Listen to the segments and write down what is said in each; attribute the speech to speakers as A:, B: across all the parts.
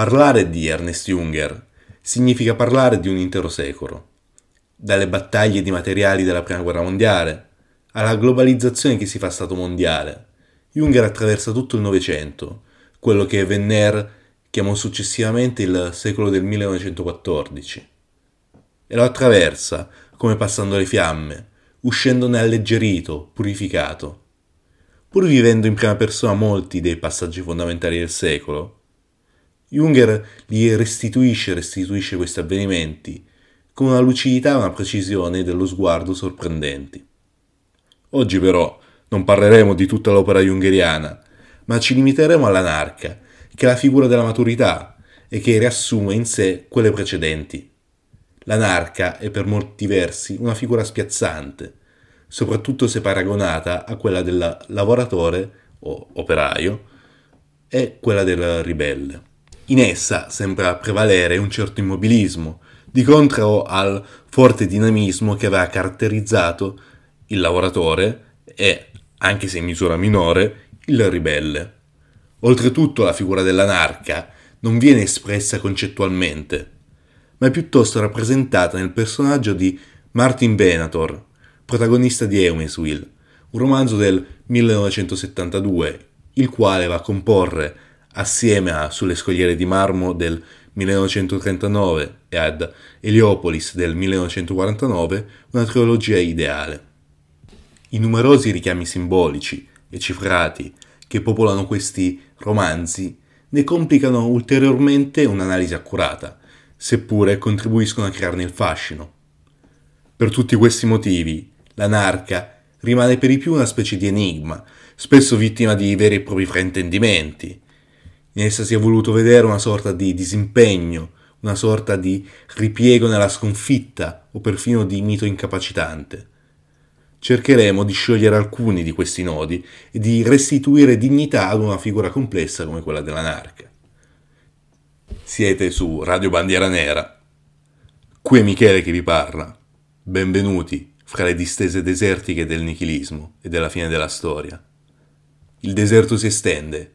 A: Parlare di Ernest Junger significa parlare di un intero secolo, dalle battaglie di materiali della Prima Guerra Mondiale alla globalizzazione che si fa stato mondiale. Junger attraversa tutto il Novecento, quello che Venner chiamò successivamente il secolo del 1914. E lo attraversa come passando le fiamme, uscendone alleggerito, purificato. Pur vivendo in prima persona molti dei passaggi fondamentali del secolo, Junger li restituisce restituisce questi avvenimenti con una lucidità e una precisione dello sguardo sorprendenti. Oggi però non parleremo di tutta l'opera jungeriana, ma ci limiteremo all'anarca, che è la figura della maturità e che riassume in sé quelle precedenti. L'anarca è per molti versi una figura spiazzante, soprattutto se paragonata a quella del lavoratore o operaio e quella del ribelle. In essa sembra prevalere un certo immobilismo, di contro al forte dinamismo che aveva caratterizzato il lavoratore e, anche se in misura minore, il ribelle. Oltretutto la figura dell'anarca non viene espressa concettualmente, ma è piuttosto rappresentata nel personaggio di Martin Venator, protagonista di Eumeswil, un romanzo del 1972, il quale va a comporre assieme a Sulle scogliere di marmo del 1939 e ad Heliopolis del 1949 una trilogia ideale. I numerosi richiami simbolici e cifrati che popolano questi romanzi ne complicano ulteriormente un'analisi accurata, seppure contribuiscono a crearne il fascino. Per tutti questi motivi, l'anarca rimane per di più una specie di enigma, spesso vittima di veri e propri fraintendimenti, in essa si è voluto vedere una sorta di disimpegno, una sorta di ripiego nella sconfitta o perfino di mito incapacitante. Cercheremo di sciogliere alcuni di questi nodi e di restituire dignità ad una figura complessa come quella dell'anarca. Siete su Radio Bandiera Nera. Qui è Michele che vi parla. Benvenuti fra le distese desertiche del nichilismo e della fine della storia. Il deserto si estende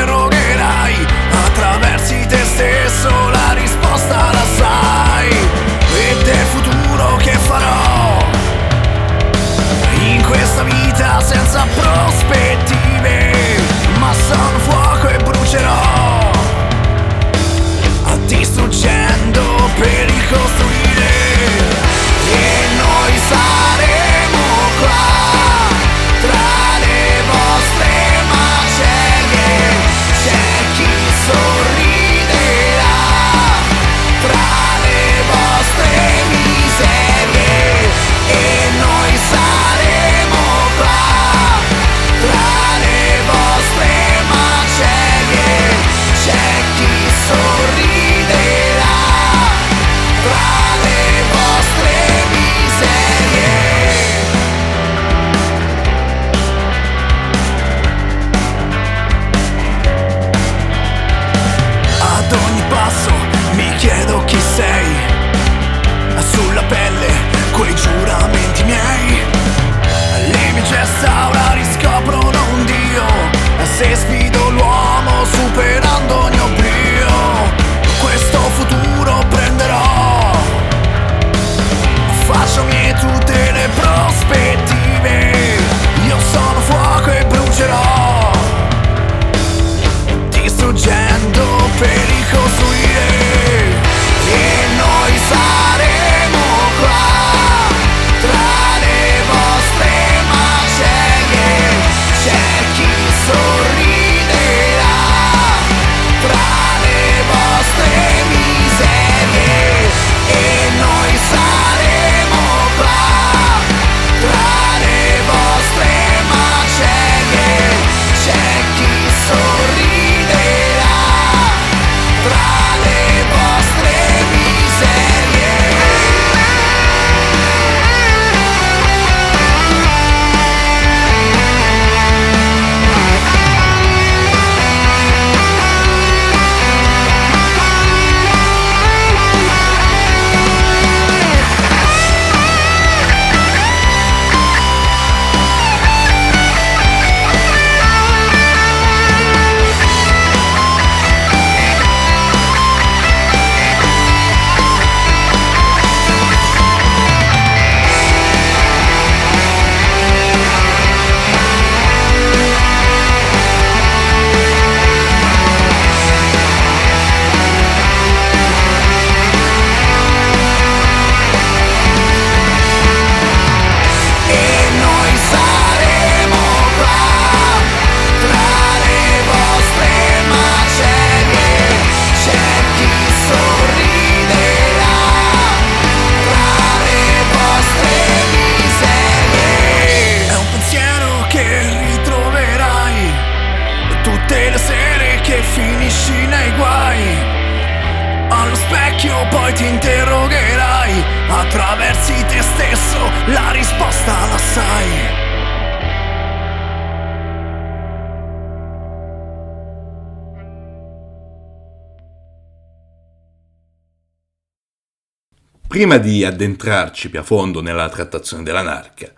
B: sense of chiedo chi sei, sulla pelle quei giuramenti. finisci nei
A: guai. Allo specchio poi ti interrogherai. Attraversi te
C: stesso la risposta la sai.
A: Prima di addentrarci più a fondo nella trattazione dell'anarca,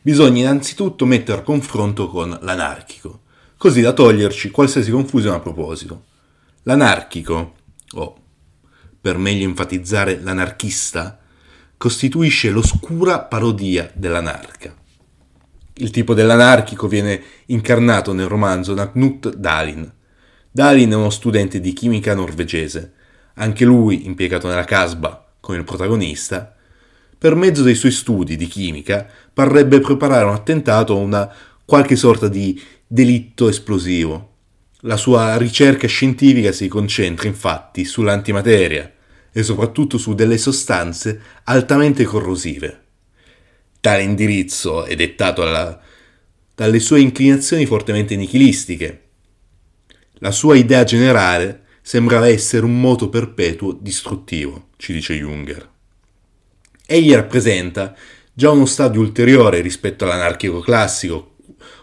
A: bisogna innanzitutto mettere a confronto con l'anarchico, così da toglierci qualsiasi confusione a proposito. L'anarchico, o per meglio enfatizzare l'anarchista, costituisce l'oscura parodia dell'anarca. Il tipo dell'anarchico viene incarnato nel romanzo Knut Dahlin. Dahlin è uno studente di chimica norvegese, anche lui impiegato nella casba come il protagonista, per mezzo dei suoi studi di chimica parrebbe preparare un attentato o una qualche sorta di delitto esplosivo. La sua ricerca scientifica si concentra infatti sull'antimateria e soprattutto su delle sostanze altamente corrosive. Tale indirizzo è dettato alla, dalle sue inclinazioni fortemente nichilistiche. La sua idea generale sembrava essere un moto perpetuo distruttivo, ci dice Junger. Egli rappresenta già uno stadio ulteriore rispetto all'anarchico classico,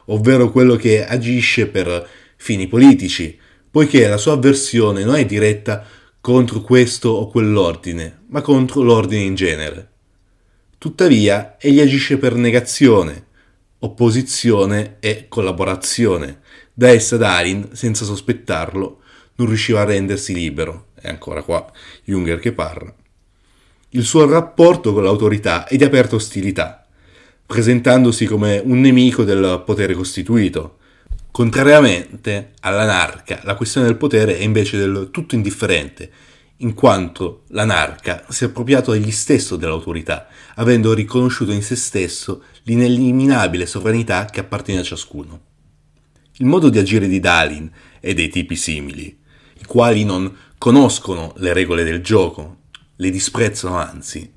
A: ovvero quello che agisce per fini politici, poiché la sua avversione non è diretta contro questo o quell'ordine, ma contro l'ordine in genere. Tuttavia, egli agisce per negazione, opposizione e collaborazione. Da essa Darin, senza sospettarlo, non riusciva a rendersi libero. È ancora qua Junger che parla. Il suo rapporto con l'autorità è di aperta ostilità, presentandosi come un nemico del potere costituito. Contrariamente all'anarca, la questione del potere è invece del tutto indifferente, in quanto l'anarca si è appropriato egli stesso dell'autorità, avendo riconosciuto in se stesso l'ineliminabile sovranità che appartiene a ciascuno. Il modo di agire di Dalin e dei tipi simili i quali non conoscono le regole del gioco, le disprezzano anzi,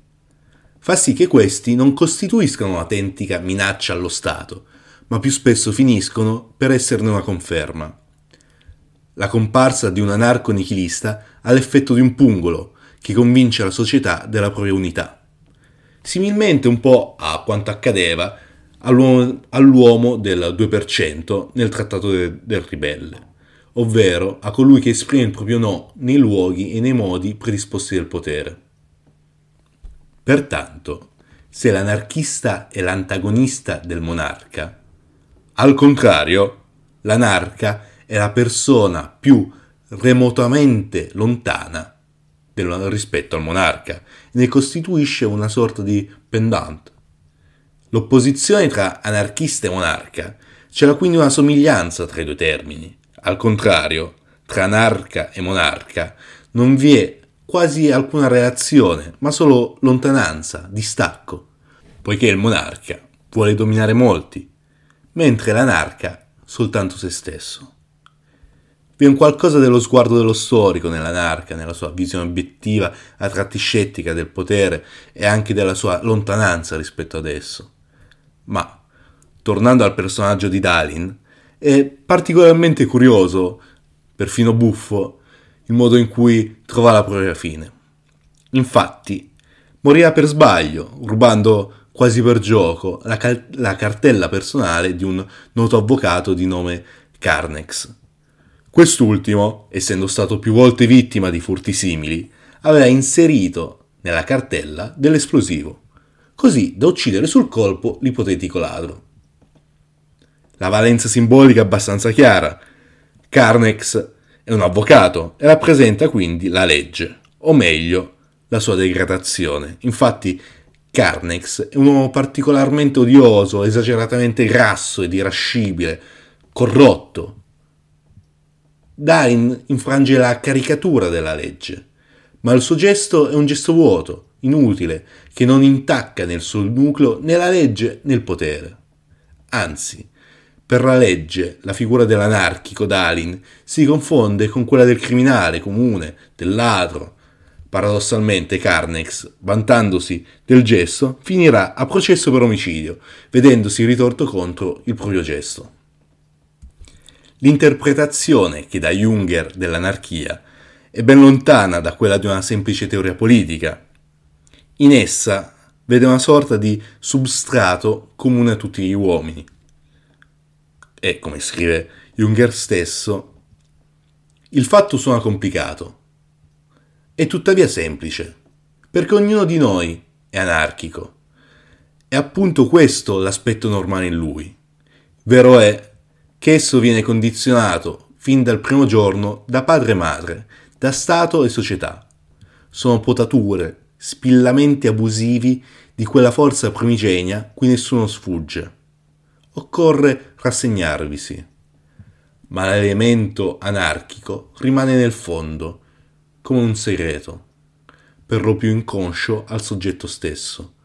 A: fa sì che questi non costituiscano un'autentica minaccia allo Stato, ma più spesso finiscono per esserne una conferma. La comparsa di un anarco-nichilista ha l'effetto di un pungolo che convince la società della propria unità. Similmente un po' a quanto accadeva all'uomo, all'uomo del 2% nel trattato de, del ribelle ovvero a colui che esprime il proprio no nei luoghi e nei modi predisposti del potere. Pertanto, se l'anarchista è l'antagonista del monarca, al contrario, l'anarca è la persona più remotamente lontana del, rispetto al monarca. Ne costituisce una sorta di pendant. L'opposizione tra anarchista e monarca c'era quindi una somiglianza tra i due termini, al contrario, tra anarca e monarca non vi è quasi alcuna relazione, ma solo lontananza, distacco, poiché il monarca vuole dominare molti, mentre l'anarca soltanto se stesso. Vi è un qualcosa dello sguardo dello storico nell'anarca, nella sua visione obiettiva, a tratti scettica del potere e anche della sua lontananza rispetto ad esso. Ma, tornando al personaggio di Dalin, è particolarmente curioso, perfino buffo, il modo in cui trova la propria fine. Infatti, morirà per sbaglio, rubando quasi per gioco la, cal- la cartella personale di un noto avvocato di nome Carnex. Quest'ultimo, essendo stato più volte vittima di furti simili, aveva inserito nella cartella dell'esplosivo, così da uccidere sul colpo l'ipotetico ladro. La valenza simbolica è abbastanza chiara. Carnex è un avvocato e rappresenta quindi la legge, o meglio, la sua degradazione. Infatti, Carnex è un uomo particolarmente odioso, esageratamente grasso ed irascibile, corrotto. Dain infrange la caricatura della legge, ma il suo gesto è un gesto vuoto, inutile, che non intacca nel suo nucleo né la legge né il potere. Anzi, per la legge, la figura dell'anarchico Dalin si confonde con quella del criminale comune, del ladro. Paradossalmente Carnex, vantandosi del gesto, finirà a processo per omicidio, vedendosi ritorto contro il proprio gesto. L'interpretazione che dà Junger dell'anarchia è ben lontana da quella di una semplice teoria politica. In essa vede una sorta di substrato comune a tutti gli uomini. E, come scrive Junger stesso, il fatto suona complicato, è tuttavia semplice, perché ognuno di noi è anarchico. È appunto questo l'aspetto normale in lui. Vero è che esso viene condizionato fin dal primo giorno da padre e madre, da Stato e società. Sono potature, spillamenti abusivi di quella forza primigenia cui nessuno sfugge. Occorre rassegnarvisi. Ma l'elemento anarchico rimane nel fondo, come un segreto, per lo più inconscio al soggetto stesso.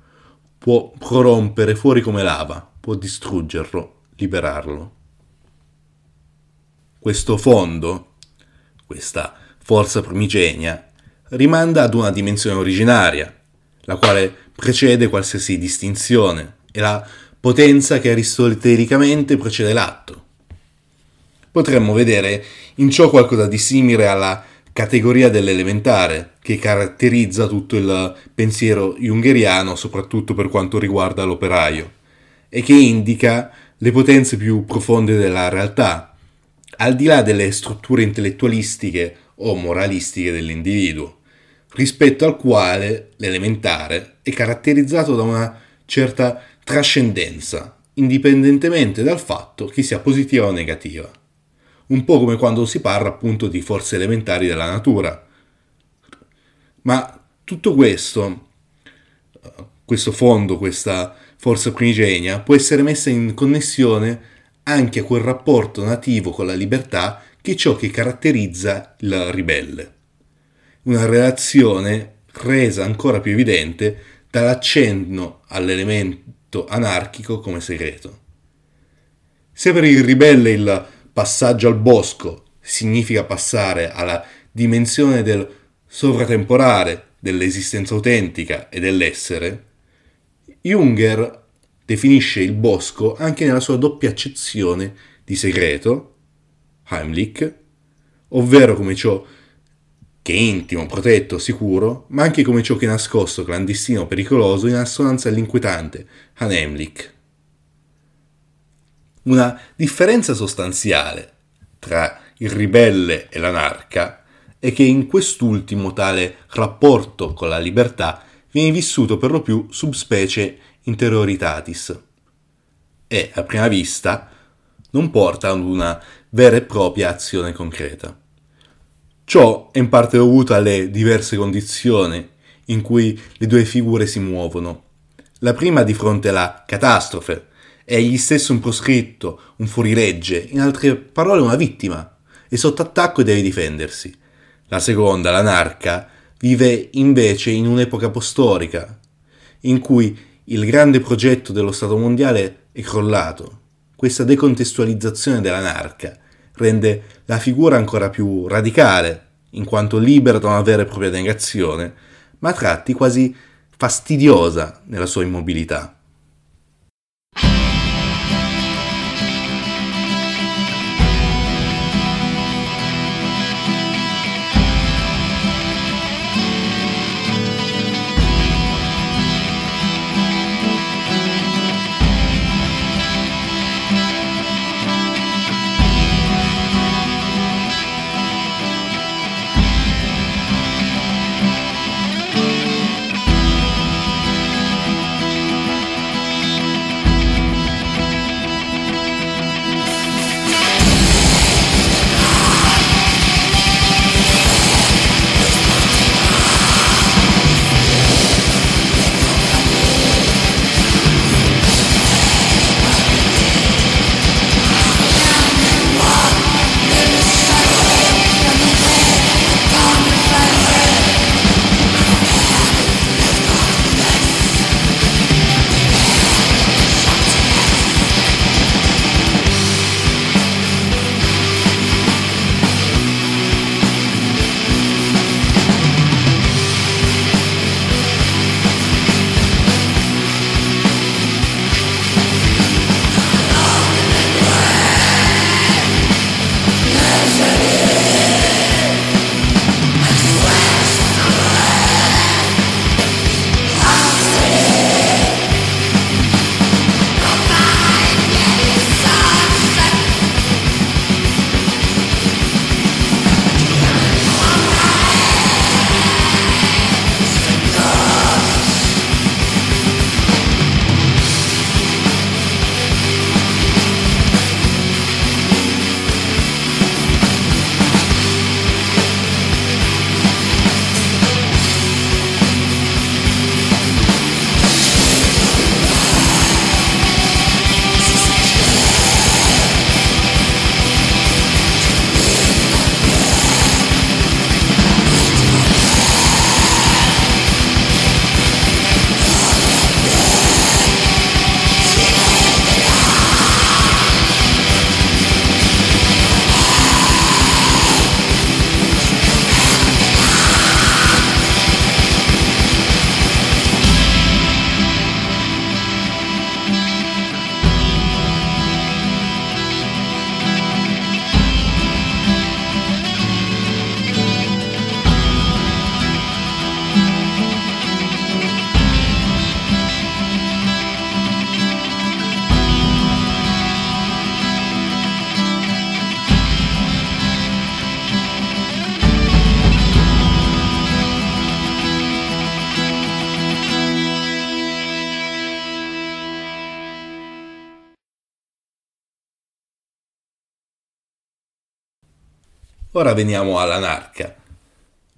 A: Può prorompere fuori come lava, può distruggerlo, liberarlo. Questo fondo, questa forza primigenia, rimanda ad una dimensione originaria, la quale precede qualsiasi distinzione, e la potenza che aristotelicamente precede l'atto. Potremmo vedere in ciò qualcosa di simile alla categoria dell'elementare, che caratterizza tutto il pensiero jungeriano, soprattutto per quanto riguarda l'operaio, e che indica le potenze più profonde della realtà, al di là delle strutture intellettualistiche o moralistiche dell'individuo rispetto al quale l'elementare è caratterizzato da una certa trascendenza, indipendentemente dal fatto che sia positiva o negativa. Un po' come quando si parla appunto di forze elementari della natura. Ma tutto questo, questo fondo, questa forza primigenia, può essere messa in connessione anche a quel rapporto nativo con la libertà che è ciò che caratterizza il ribelle una relazione resa ancora più evidente dall'accenno all'elemento anarchico come segreto. Se per il ribelle il passaggio al bosco significa passare alla dimensione del sovratemporale, dell'esistenza autentica e dell'essere, Junger definisce il bosco anche nella sua doppia accezione di segreto, Heimlich, ovvero come ciò che è intimo, protetto, sicuro, ma anche come ciò che è nascosto, clandestino, pericoloso, in assonanza all'inquietante, Hanemlich. Una differenza sostanziale tra il ribelle e l'anarca è che in quest'ultimo tale rapporto con la libertà viene vissuto per lo più subspecie interioritatis e, a prima vista, non porta ad una vera e propria azione concreta. Ciò è in parte dovuto alle diverse condizioni in cui le due figure si muovono. La prima di fronte alla catastrofe, è egli stesso un proscritto, un fuorilegge, in altre parole una vittima, è sotto attacco e deve difendersi. La seconda, l'anarca, vive invece in un'epoca postorica, in cui il grande progetto dello Stato mondiale è crollato. Questa decontestualizzazione dell'anarca rende la figura ancora più radicale, in quanto libera da una vera e propria negazione, ma a tratti quasi fastidiosa nella sua immobilità. Ora veniamo all'anarca,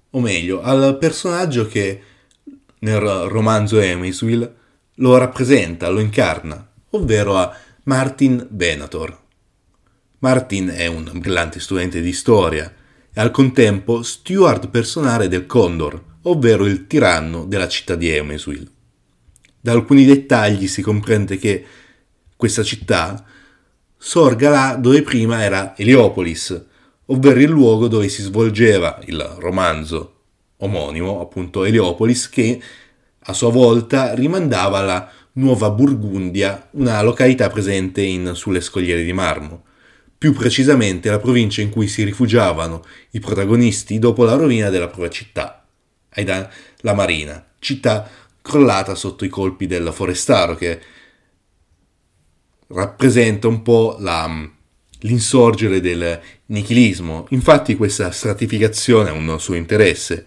A: o meglio, al personaggio che nel romanzo Amisville lo rappresenta, lo incarna, ovvero a Martin Venator. Martin è un brillante studente di storia e al contempo steward personale del Condor, ovvero il tiranno della città di Emeswil. Da alcuni dettagli si comprende che questa città sorga là dove prima era Heliopolis, ovvero il luogo dove si svolgeva il romanzo omonimo, appunto Heliopolis, che a sua volta rimandava alla Nuova Burgundia, una località presente in, sulle scogliere di marmo, più precisamente la provincia in cui si rifugiavano i protagonisti dopo la rovina della propria città, Aidan la Marina, città crollata sotto i colpi del forestaro che rappresenta un po' la, l'insorgere del nichilismo. Infatti questa stratificazione ha un suo interesse,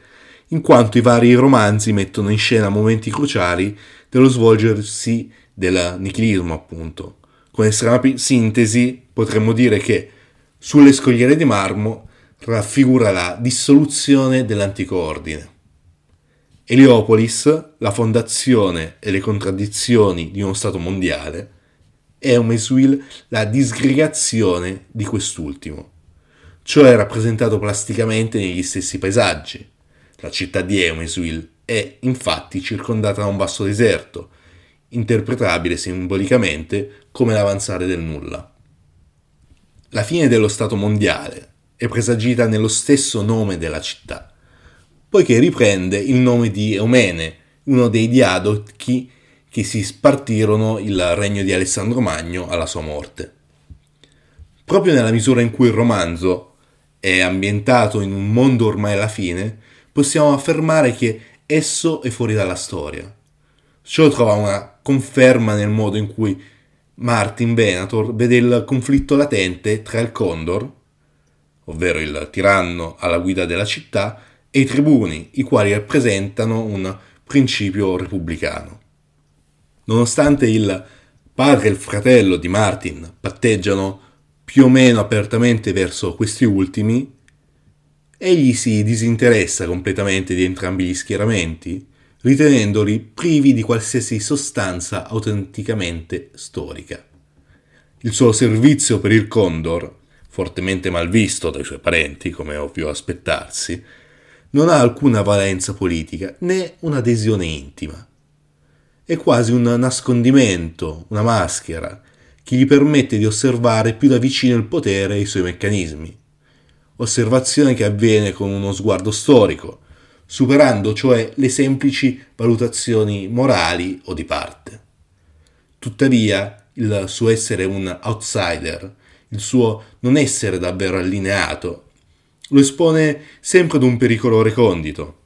A: in quanto i vari romanzi mettono in scena momenti cruciali dello svolgersi del nichilismo, appunto. Con estrema sintesi potremmo dire che sulle scogliere di marmo raffigura la dissoluzione dell'antico ordine. Heliopolis, la fondazione e le contraddizioni di uno Stato mondiale, e Eumeswil la disgregazione di quest'ultimo. Ciò è rappresentato plasticamente negli stessi paesaggi. La città di Eumeswil è infatti circondata da un vasto deserto, interpretabile simbolicamente come l'avanzare del nulla. La fine dello Stato mondiale è presagita nello stesso nome della città, poiché riprende il nome di Eumene, uno dei diadochi che si spartirono il regno di Alessandro Magno alla sua morte. Proprio nella misura in cui il romanzo è ambientato in un mondo ormai alla fine, possiamo affermare che esso è fuori dalla storia. Ciò trova una conferma nel modo in cui Martin Venator vede il conflitto latente tra il Condor, ovvero il tiranno alla guida della città, e i tribuni, i quali rappresentano un principio repubblicano. Nonostante il padre e il fratello di Martin patteggiano più o meno apertamente verso questi ultimi, egli si disinteressa completamente di entrambi gli schieramenti, ritenendoli privi di qualsiasi sostanza autenticamente storica. Il suo servizio per il Condor, fortemente malvisto dai suoi parenti, come è ovvio aspettarsi, non ha alcuna valenza politica né un'adesione intima è quasi un nascondimento, una maschera, che gli permette di osservare più da vicino il potere e i suoi meccanismi. Osservazione che avviene con uno sguardo storico, superando cioè le semplici valutazioni morali o di parte. Tuttavia, il suo essere un outsider, il suo non essere davvero allineato, lo espone sempre ad un pericolo recondito.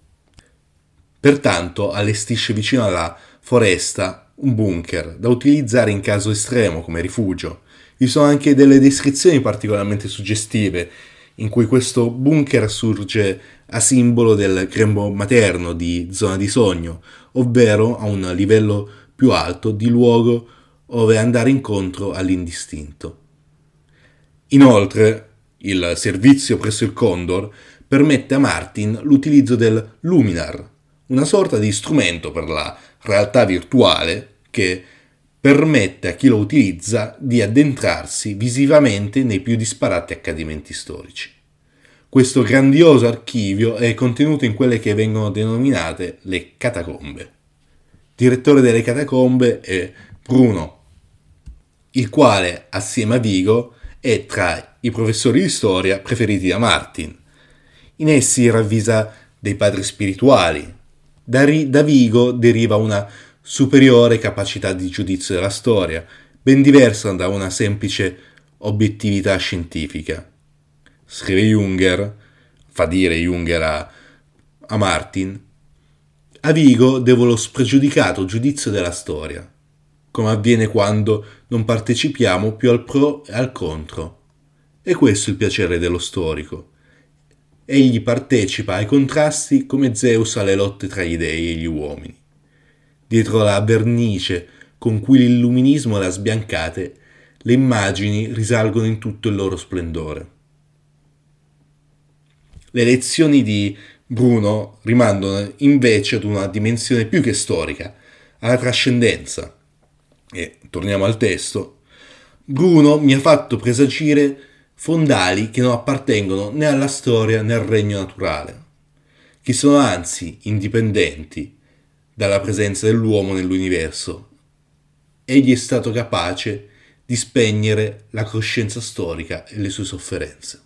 A: Pertanto allestisce vicino alla foresta, un bunker da utilizzare in caso estremo come rifugio. Vi sono anche delle descrizioni particolarmente suggestive in cui questo bunker surge a simbolo del grembo materno di zona di sogno, ovvero a un livello più alto di luogo dove andare incontro all'indistinto. Inoltre, il servizio presso il Condor permette a Martin l'utilizzo del Luminar, una sorta di strumento per la realtà virtuale che permette a chi lo utilizza di addentrarsi visivamente nei più disparati accadimenti storici. Questo grandioso archivio è contenuto in quelle che vengono denominate le catacombe. Direttore delle catacombe è Bruno, il quale, assieme a Vigo, è tra i professori di storia preferiti da Martin. In essi ravvisa dei padri spirituali, da, da Vigo deriva una superiore capacità di giudizio della storia, ben diversa da una semplice obiettività scientifica. Scrive Junger, fa dire Junger a, a Martin, a Vigo devo lo spregiudicato giudizio della storia, come avviene quando non partecipiamo più al pro e al contro. E questo è il piacere dello storico egli partecipa ai contrasti come Zeus alle lotte tra gli dei e gli uomini. Dietro la vernice con cui l'illuminismo l'ha sbiancate, le immagini risalgono in tutto il loro splendore.
D: Le lezioni di Bruno rimandano invece ad una dimensione più che storica, alla trascendenza. E torniamo al testo. Bruno mi ha fatto presagire fondali che non appartengono né alla storia né al regno naturale, che sono anzi indipendenti dalla presenza dell'uomo nell'universo. Egli è stato capace di spegnere la coscienza storica e le sue sofferenze.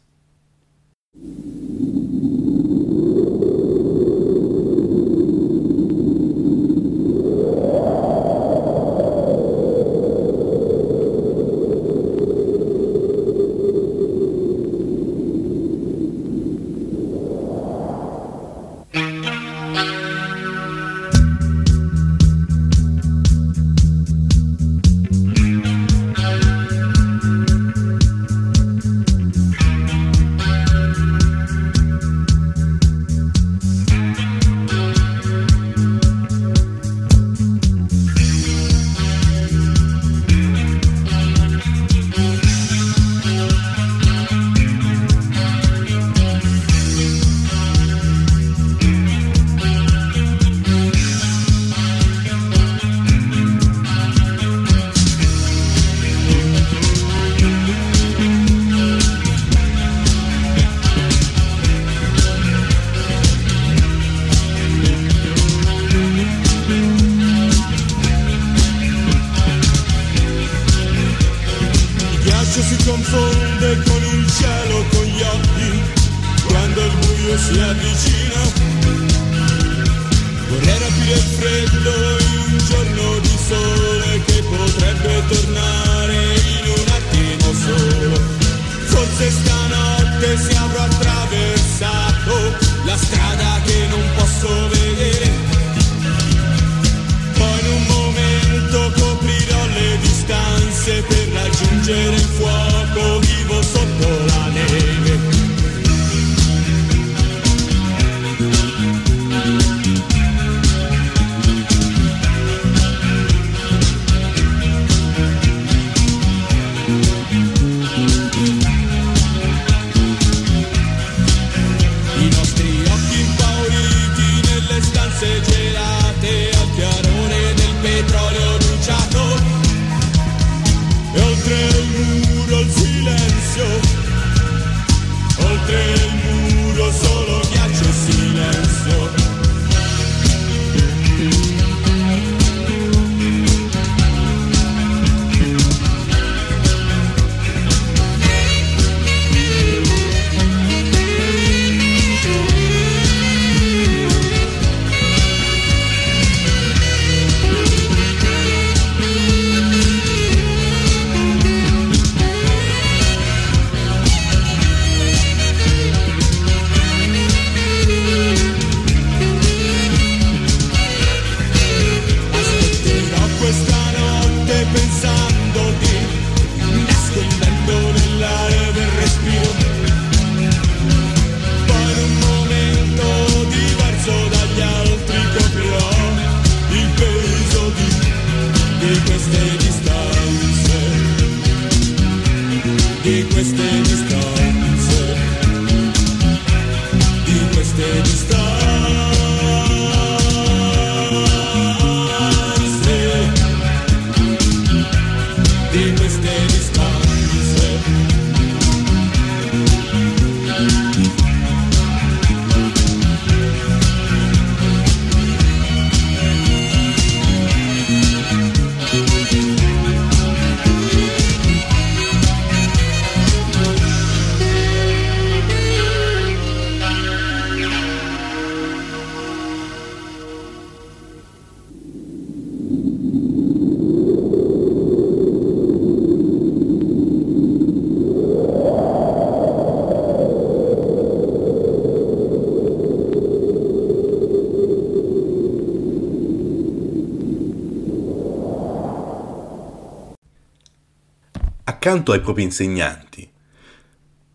D: Accanto ai propri insegnanti,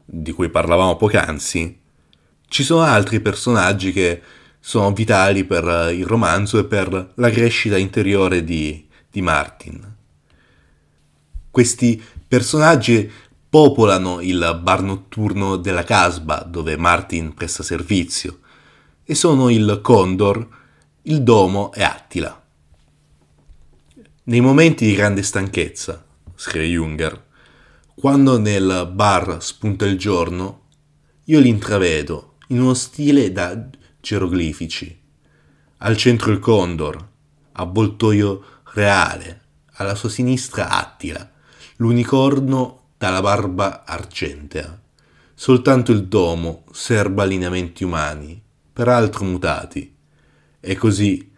D: di cui parlavamo poc'anzi, ci sono altri personaggi che sono vitali per il romanzo e per la crescita interiore di, di Martin. Questi personaggi
A: popolano il bar notturno della Casba dove Martin presta servizio e sono il Condor, il Domo e Attila. Nei momenti di grande stanchezza, scrive Junger, quando nel bar spunta il giorno, io li intravedo in uno stile da geroglifici. Al centro il Condor, avvoltoio reale, alla sua sinistra Attila, l'unicorno dalla barba argentea. Soltanto il domo serba lineamenti umani, peraltro mutati. È così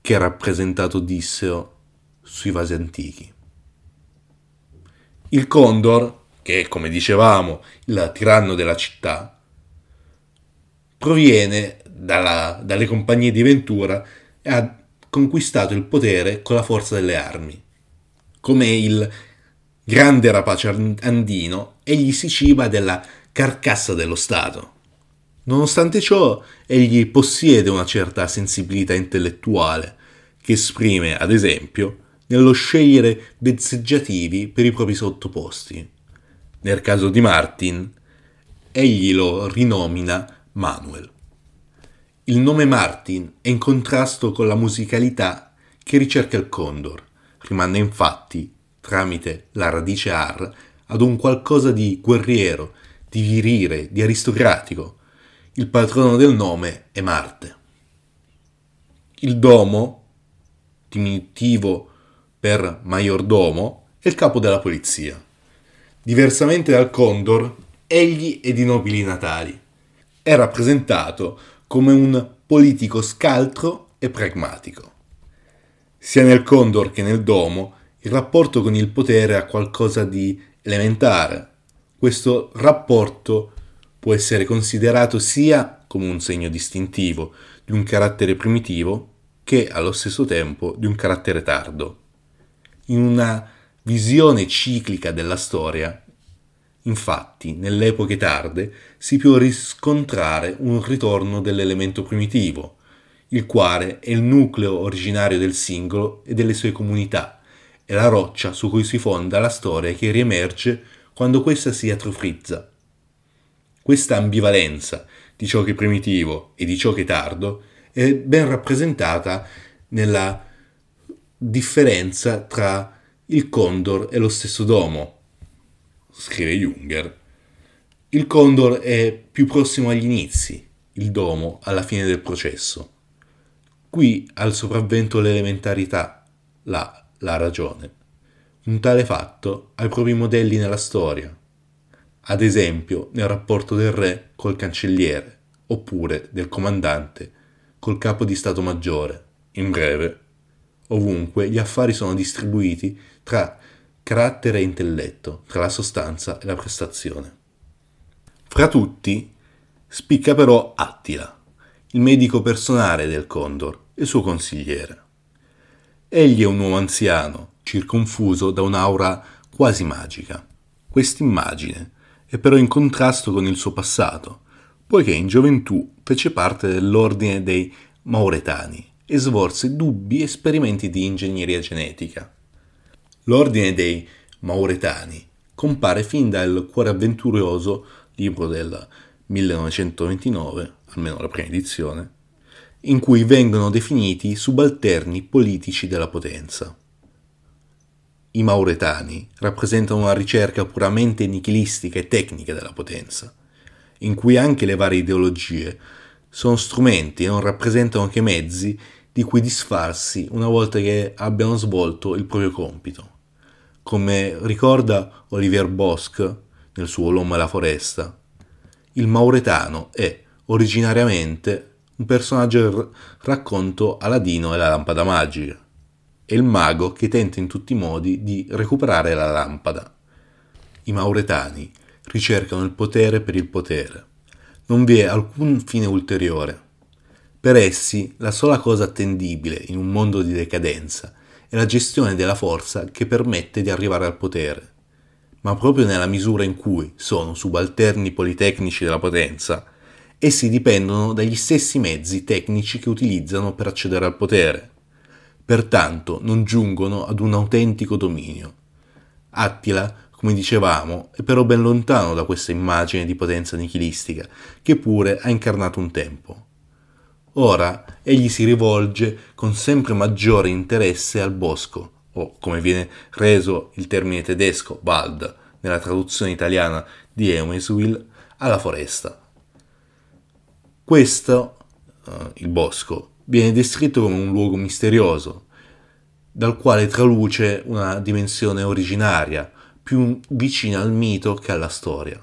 A: che è rappresentato Odisseo sui vasi antichi. Il Condor, che è come dicevamo il tiranno della città, proviene dalla, dalle compagnie di Ventura e ha conquistato il potere con la forza delle armi. Come il grande rapace andino, egli si ciba della carcassa dello Stato. Nonostante ciò, egli possiede una certa sensibilità intellettuale, che esprime, ad esempio, nello scegliere vezzeggiativi per i propri sottoposti. Nel caso di Martin, egli lo rinomina Manuel. Il nome Martin è in contrasto con la musicalità che ricerca il Condor, rimanda infatti, tramite la radice ar, ad un qualcosa di guerriero, di virile, di aristocratico. Il patrono del nome è Marte. Il domo, diminutivo per maiordomo, è il capo della polizia. Diversamente dal Condor, egli è di nobili natali. È rappresentato come un politico scaltro e pragmatico. Sia nel Condor che nel Domo, il rapporto con il potere ha qualcosa di elementare. Questo rapporto può essere considerato sia come un segno distintivo di un carattere primitivo che allo stesso tempo di un carattere tardo in una visione ciclica della storia. Infatti, nelle epoche tarde si può riscontrare un ritorno dell'elemento primitivo, il quale è il nucleo originario del singolo e delle sue comunità, è la roccia su cui si fonda la storia che riemerge quando questa si atrofrizza. Questa ambivalenza di ciò che è primitivo e di ciò che è tardo è ben rappresentata nella differenza tra il condor e lo stesso domo, scrive Junger. Il condor è più prossimo agli inizi, il domo alla fine del processo. Qui ha il sopravvento l'elementarità, là la ragione. Un tale fatto ha i propri modelli nella storia, ad esempio nel rapporto del re col cancelliere, oppure del comandante col capo di Stato Maggiore, in breve Ovunque gli affari sono distribuiti tra carattere e intelletto, tra la sostanza e la prestazione. Fra tutti spicca però Attila, il medico personale del Condor e suo consigliere. Egli è un uomo anziano, circonfuso da un'aura quasi magica. Quest'immagine è però in contrasto con il suo passato, poiché in gioventù fece parte dell'ordine dei Mauretani, e svolse dubbi esperimenti di ingegneria genetica. L'ordine dei Mauretani compare fin dal Cuore avventuroso, libro del 1929, almeno la prima edizione, in cui vengono definiti subalterni politici della potenza. I Mauretani rappresentano una ricerca puramente nichilistica e tecnica della potenza, in cui anche le varie ideologie sono strumenti e non rappresentano che mezzi di cui disfarsi una volta che abbiano svolto il proprio compito. Come ricorda Olivier Bosc nel suo L'uomo e la foresta, il mauretano è originariamente un personaggio del racconto Aladino e la lampada magica. È il mago che tenta in tutti i modi di recuperare la lampada. I mauretani ricercano il potere per il potere. Non vi è alcun fine ulteriore per essi la sola cosa attendibile in un mondo di decadenza è la gestione della forza che permette di arrivare al potere. Ma proprio nella misura in cui sono subalterni politecnici della potenza, essi dipendono dagli stessi mezzi tecnici che utilizzano per accedere al potere. Pertanto non giungono ad un autentico dominio. Attila come dicevamo, è però ben lontano da questa immagine di potenza nichilistica che pure ha incarnato un tempo. Ora egli si rivolge con sempre maggiore interesse al bosco, o come viene reso il termine tedesco Wald nella traduzione italiana di Eumeswil, alla foresta. Questo, uh, il bosco, viene descritto come un luogo misterioso, dal quale traluce una dimensione originaria, più vicina al mito che alla storia.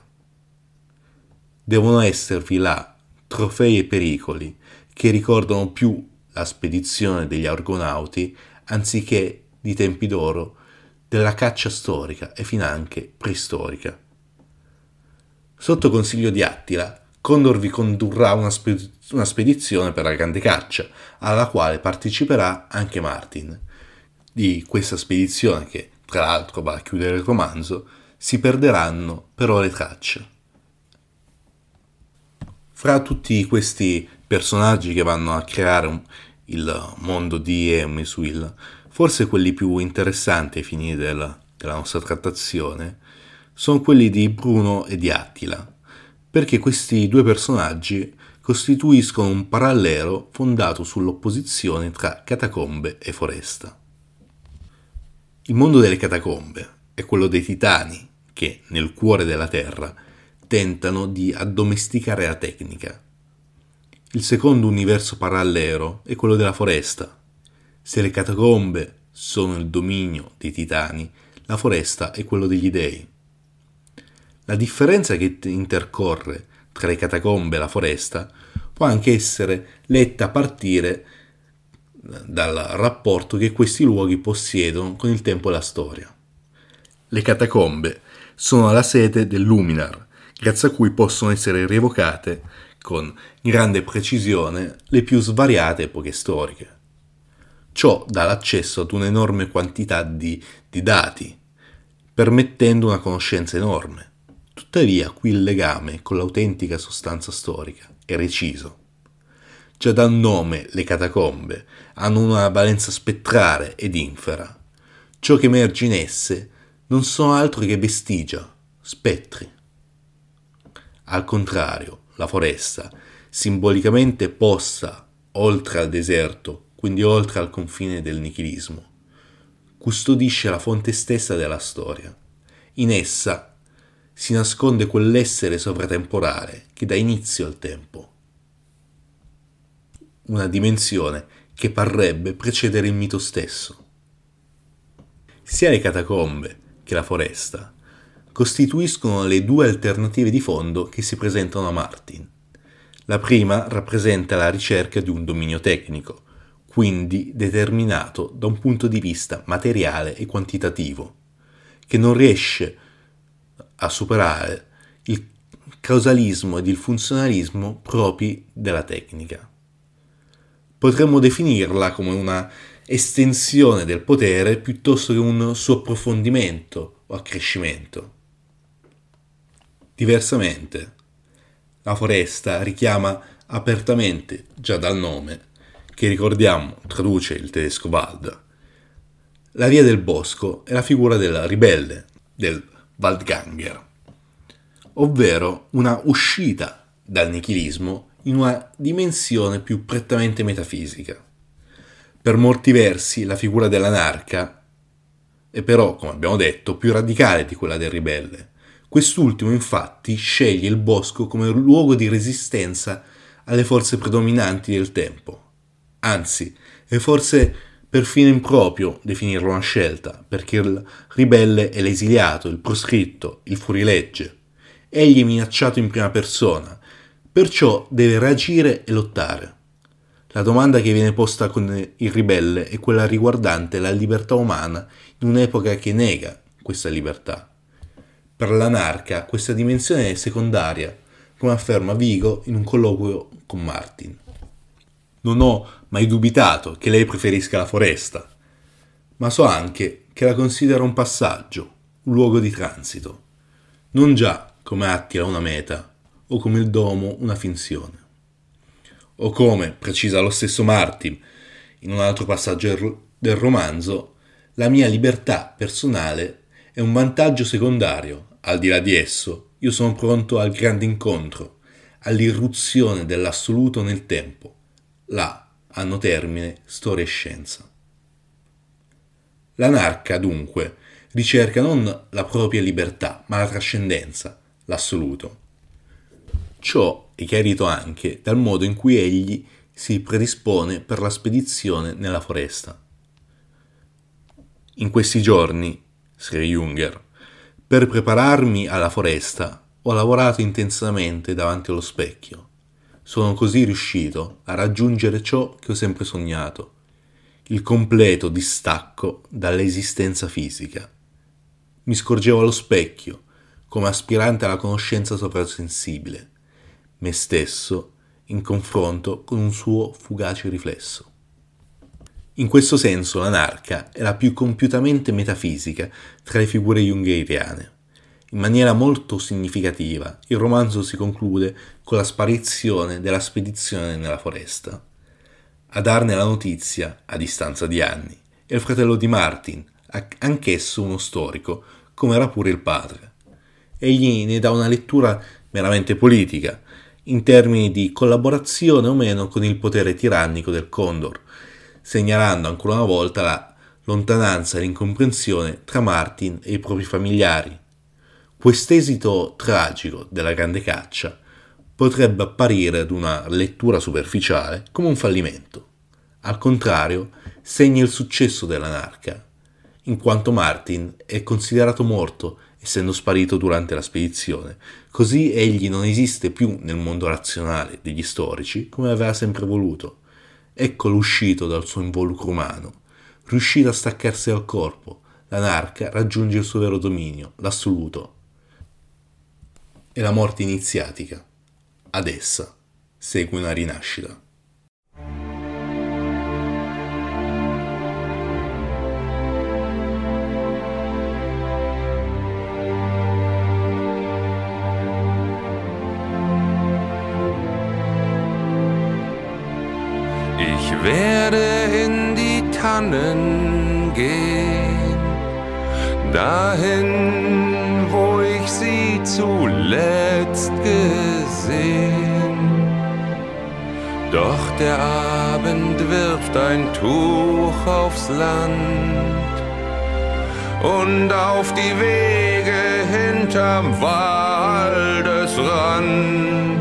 A: Devono esservi là trofei e pericoli che ricordano più la spedizione degli argonauti anziché di tempi d'oro della caccia storica e finanche preistorica. Sotto consiglio di Attila, Condor vi condurrà una, sped- una spedizione per la grande caccia, alla quale parteciperà anche Martin. Di questa spedizione, che tra l'altro va a chiudere il romanzo, si perderanno però le tracce. Fra tutti questi personaggi che vanno a creare un, il mondo di Emiswil, forse quelli più interessanti ai fini della, della nostra trattazione sono quelli di Bruno e di Attila, perché questi due personaggi costituiscono un parallelo fondato sull'opposizione tra catacombe e foresta. Il mondo delle catacombe è quello dei titani che, nel cuore della terra, tentano di addomesticare la tecnica. Il secondo universo parallelo è quello della foresta. Se le catacombe sono il dominio dei titani, la foresta è quello degli dei. La differenza che intercorre tra le catacombe e la foresta può anche essere letta a partire dal rapporto che questi luoghi possiedono con il tempo e la storia. Le catacombe sono la sede del Luminar, grazie a cui possono essere rievocate con grande precisione le più svariate epoche storiche. Ciò dà l'accesso ad un'enorme quantità di, di dati, permettendo una conoscenza enorme. Tuttavia qui il legame con l'autentica sostanza storica è reciso. Già dal nome le catacombe hanno una valenza spettrale ed infera. Ciò che emerge in esse non sono altro che vestigia, spettri. Al contrario, la foresta, simbolicamente posta oltre al deserto, quindi oltre al confine del nichilismo, custodisce la fonte stessa della storia. In essa si nasconde quell'essere sovratemporale che dà inizio al tempo. Una dimensione che parrebbe precedere il mito stesso. Sia le catacombe che la foresta costituiscono le due alternative di fondo che si presentano a Martin. La prima rappresenta la ricerca di un dominio tecnico, quindi determinato da un punto di vista materiale e quantitativo, che non riesce a superare il causalismo ed il funzionalismo propri della tecnica. Potremmo definirla come una estensione del potere piuttosto che un suo approfondimento o accrescimento. Diversamente, la foresta richiama apertamente, già dal nome, che ricordiamo traduce il tedesco Wald, la via del bosco è la figura del ribelle, del Waldganger, ovvero una uscita dal nichilismo in una dimensione più prettamente metafisica. Per molti versi la figura dell'anarca è però, come abbiamo detto, più radicale di quella del ribelle, Quest'ultimo infatti sceglie il bosco come luogo di resistenza alle forze predominanti del tempo. Anzi, è forse perfino improprio definirlo una scelta, perché il ribelle è l'esiliato, il proscritto, il fuorilegge. Egli è minacciato in prima persona, perciò deve reagire e lottare. La domanda che viene posta con il ribelle è quella riguardante la libertà umana in un'epoca che nega questa libertà. Per l'anarca questa dimensione è secondaria, come afferma Vigo in un colloquio con Martin. Non ho mai dubitato che lei preferisca la foresta, ma so anche che la considera un passaggio, un luogo di transito, non già come Attila una meta o come il domo una finzione. O come, precisa lo stesso Martin in un altro passaggio del romanzo, la mia libertà personale è un vantaggio secondario. Al di là di esso, io sono pronto al grande incontro, all'irruzione dell'assoluto nel tempo. Là hanno termine storia e scienza. L'anarca, dunque, ricerca non la propria libertà, ma la trascendenza, l'assoluto. Ciò è chiarito anche dal modo in cui egli si predispone per la spedizione nella foresta. In questi giorni, scrive Junger, per prepararmi alla foresta ho lavorato intensamente davanti allo specchio. Sono così riuscito a raggiungere ciò che ho sempre sognato, il completo distacco dall'esistenza fisica. Mi scorgevo allo specchio, come aspirante alla conoscenza soprasensibile, me stesso in confronto con un suo fugace riflesso. In questo senso l'anarca è la più compiutamente metafisica tra le figure jungheriane. In maniera molto significativa, il romanzo si conclude con la sparizione della spedizione nella foresta. A darne la notizia, a distanza di anni, è il fratello di Martin, anch'esso uno storico, come era pure il padre. Egli ne dà una lettura meramente politica, in termini di collaborazione o meno con il potere tirannico del Condor, segnalando ancora una volta la lontananza e l'incomprensione tra Martin e i propri familiari. Quest'esito tragico della grande caccia potrebbe apparire ad una lettura superficiale come un fallimento. Al contrario, segna il successo dell'anarca, in quanto Martin è considerato morto essendo sparito durante la spedizione, così egli non esiste più nel mondo razionale degli storici come aveva sempre voluto. Eccolo uscito dal suo involucro umano, riuscito a staccarsi dal corpo, l'anarca raggiunge il suo vero dominio, l'assoluto. E la morte iniziatica. Ad essa segue una rinascita.
B: Werde in die Tannen gehen, dahin, wo ich sie zuletzt gesehen. Doch der Abend wirft ein Tuch aufs Land und auf die Wege hinterm Waldesrand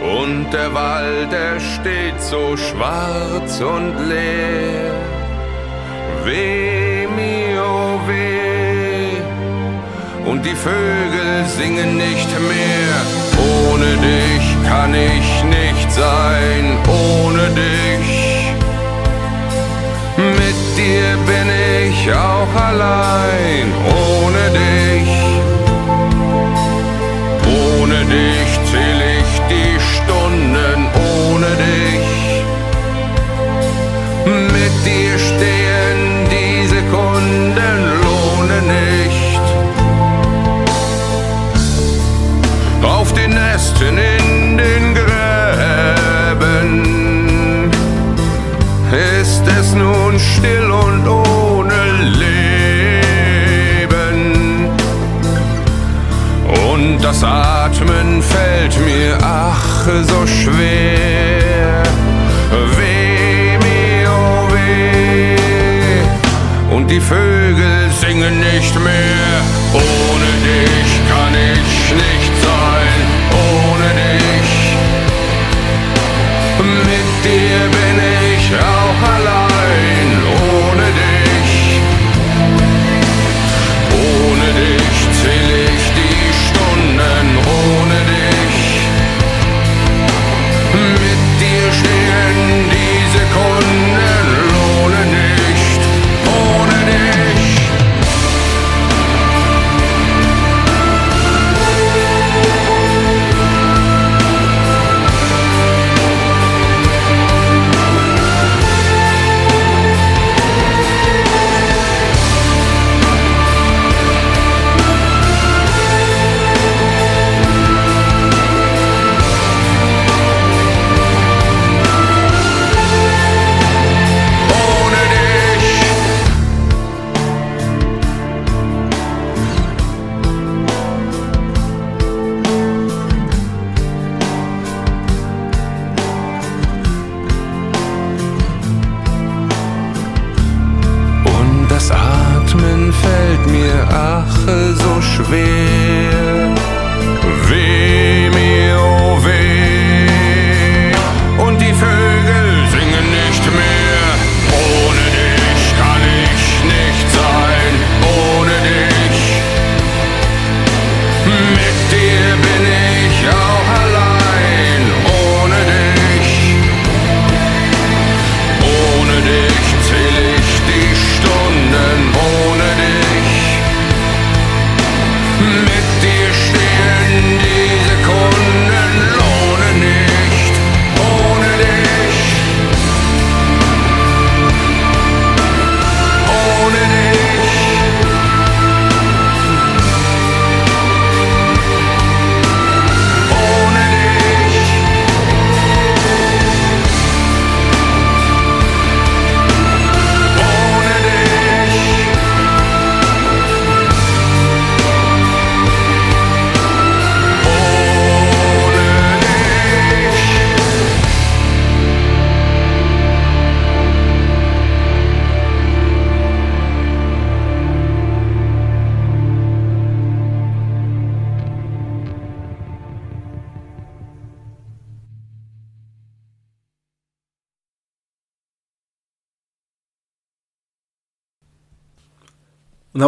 B: und der Wald, der steht so schwarz und leer. Weh mir, oh weh. Und die Vögel singen nicht mehr. Ohne dich kann ich nicht sein, ohne dich. Mit dir bin ich auch allein, ohne dich. Ohne dich fällt mir ach so schwer. Weh mir, oh weh. Und die Vögel singen nicht mehr. Ohne dich kann ich nicht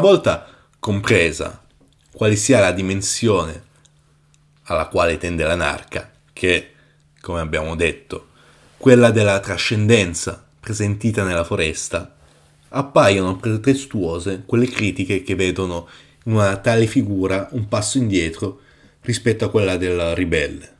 A: volta compresa quale sia la dimensione alla quale tende l'anarca, che, come abbiamo detto, quella della trascendenza presentita nella foresta, appaiono pretestuose quelle critiche che vedono in una tale figura un passo indietro rispetto a quella del ribelle.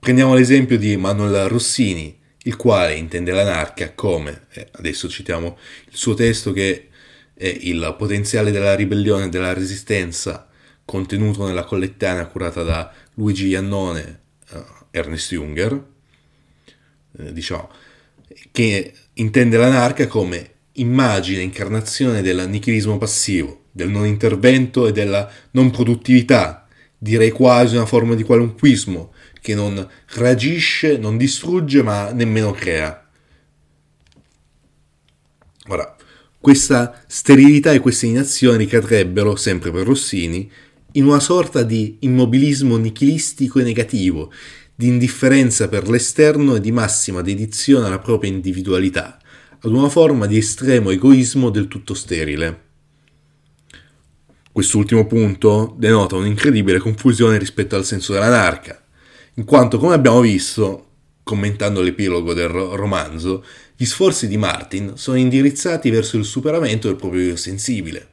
A: Prendiamo l'esempio di Manuel Rossini, il quale intende l'anarchia come, eh, adesso citiamo il suo testo che è il potenziale della ribellione e della resistenza contenuto nella collettanea curata da Luigi Iannone, uh, Ernest Junger, eh, diciamo, che intende l'anarchia come immagine, incarnazione del nichilismo passivo, del non intervento e della non produttività, direi quasi una forma di qualunquismo, che non reagisce, non distrugge, ma nemmeno crea. Ora, questa sterilità e queste inazioni ricadrebbero, sempre per Rossini, in una sorta di immobilismo nichilistico e negativo, di indifferenza per l'esterno e di massima dedizione alla propria individualità, ad una forma di estremo egoismo del tutto sterile. Quest'ultimo punto denota un'incredibile confusione rispetto al senso dell'anarca, in quanto, come abbiamo visto, commentando l'epilogo del romanzo, gli sforzi di Martin sono indirizzati verso il superamento del proprio io sensibile.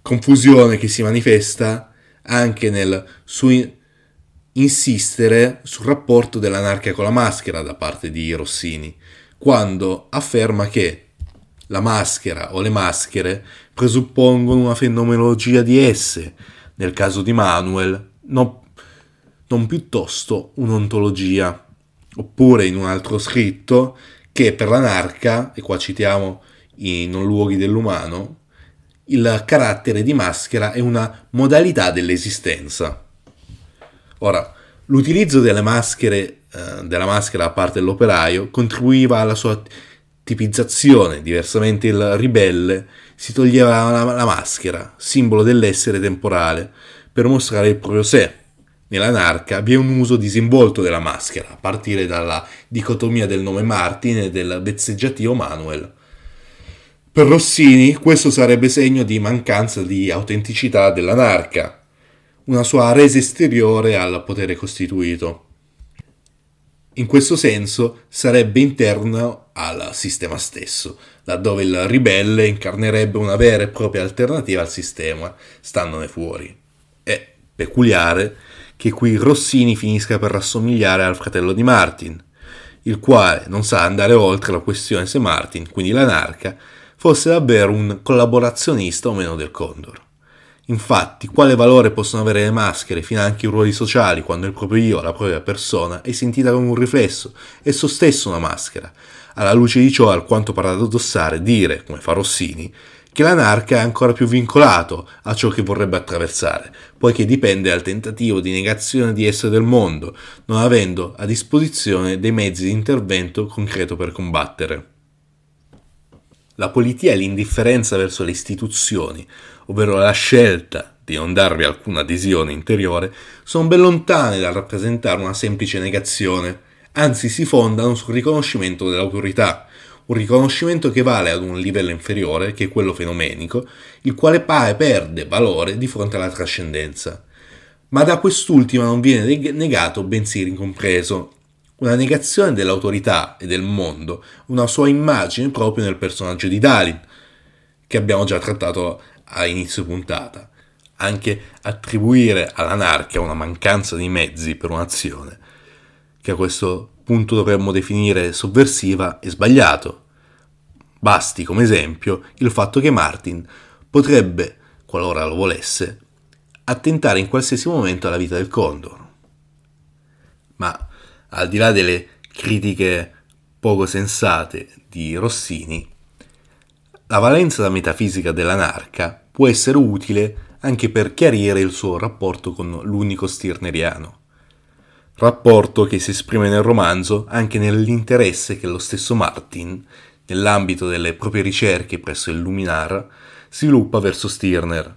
A: Confusione che si manifesta anche nel suo insistere sul rapporto dell'anarchia con la maschera da parte di Rossini, quando afferma che la maschera o le maschere presuppongono una fenomenologia di esse, nel caso di Manuel, non non piuttosto un'ontologia. Oppure in un altro scritto che per l'anarca, e qua citiamo i non luoghi dell'umano, il carattere di maschera è una modalità dell'esistenza. Ora, l'utilizzo delle maschere, eh, della maschera da parte dell'operaio contribuiva alla sua tipizzazione, diversamente il ribelle si toglieva la, la maschera, simbolo dell'essere temporale, per mostrare il proprio sé, Nell'anarca vi è un uso disinvolto della maschera, a partire dalla dicotomia del nome Martin e del vezzeggiativo Manuel. Per Rossini questo sarebbe segno di mancanza di autenticità dell'anarca, una sua resa esteriore al potere costituito. In questo senso sarebbe interno al sistema stesso, laddove il ribelle incarnerebbe una vera e propria alternativa al sistema, standone fuori. È peculiare che qui Rossini finisca per rassomigliare al fratello di Martin, il quale non sa andare oltre la questione se Martin, quindi l'anarca, fosse davvero un collaborazionista o meno del Condor. Infatti, quale valore possono avere le maschere, finanche i ruoli sociali, quando il proprio io, la propria persona, è sentita come un riflesso, esso stesso una maschera? Alla luce di ciò, alquanto paradossare dire, come fa Rossini, che l'anarca è ancora più vincolato a ciò che vorrebbe attraversare, poiché dipende dal tentativo di negazione di essere del mondo, non avendo a disposizione dei mezzi di intervento concreto per combattere. La politia e l'indifferenza verso le istituzioni, ovvero la scelta di non darvi alcuna adesione interiore, sono ben lontane dal rappresentare una semplice negazione, anzi si fondano sul riconoscimento dell'autorità, un riconoscimento che vale ad un livello inferiore, che è quello fenomenico, il quale pare perde valore di fronte alla trascendenza. Ma da quest'ultima non viene negato, bensì ricompreso, una negazione dell'autorità e del mondo, una sua immagine proprio nel personaggio di Dalin, che abbiamo già trattato a inizio puntata. Anche attribuire all'anarchia una mancanza di mezzi per un'azione, che a questo punto dovremmo definire sovversiva e sbagliato. Basti come esempio il fatto che Martin potrebbe, qualora lo volesse, attentare in qualsiasi momento alla vita del Condor. Ma al di là delle critiche poco sensate di Rossini, la valenza metafisica dell'anarca può essere utile anche per chiarire il suo rapporto con l'unico stirneriano rapporto che si esprime nel romanzo anche nell'interesse che lo stesso Martin, nell'ambito delle proprie ricerche presso il Luminar, sviluppa verso Stirner.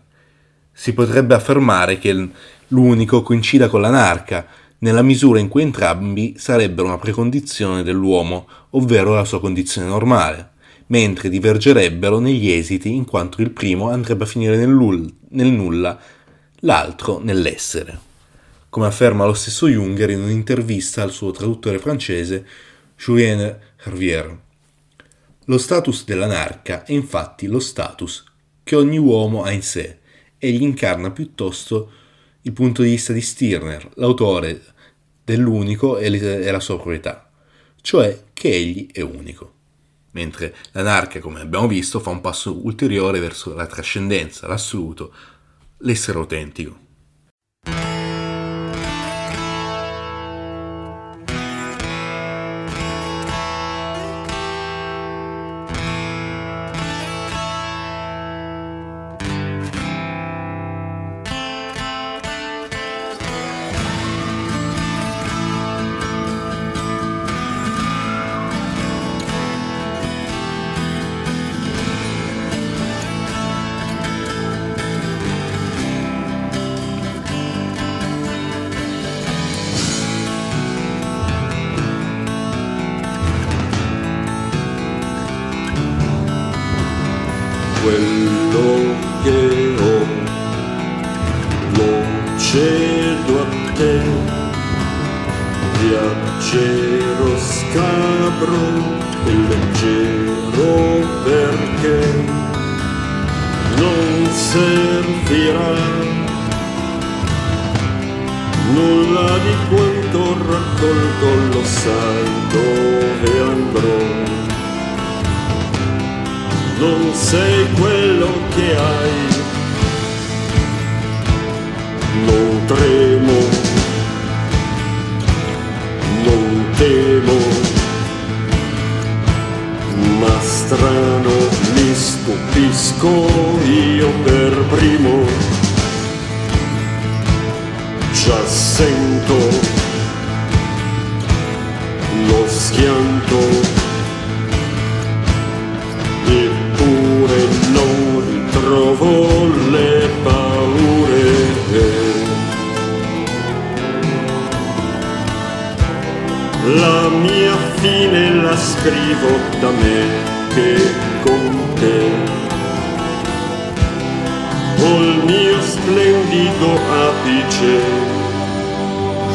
A: Si potrebbe affermare che l'unico coincida con l'anarca, nella misura in cui entrambi sarebbero una precondizione dell'uomo, ovvero la sua condizione normale, mentre divergerebbero negli esiti in quanto il primo andrebbe a finire nel, nel nulla, l'altro nell'essere. Come afferma lo stesso Junger in un'intervista al suo traduttore francese Julien Hervier. Lo status dell'anarca è infatti lo status che ogni uomo ha in sé, egli incarna piuttosto il punto di vista di Stirner, l'autore dell'unico e la sua proprietà, cioè che egli è unico. Mentre l'anarca, come abbiamo visto, fa un passo ulteriore verso la trascendenza, l'assoluto, l'essere autentico.
E: Cedo a te viaggero scabro e leggero perché non servirà nulla di quanto raccolto lo sai dove andrò non sei quello che hai. Non tremo, non temo, ma strano mi stupisco io per primo. Già sento lo schianto scrivo da me che con te. Col mio splendido apice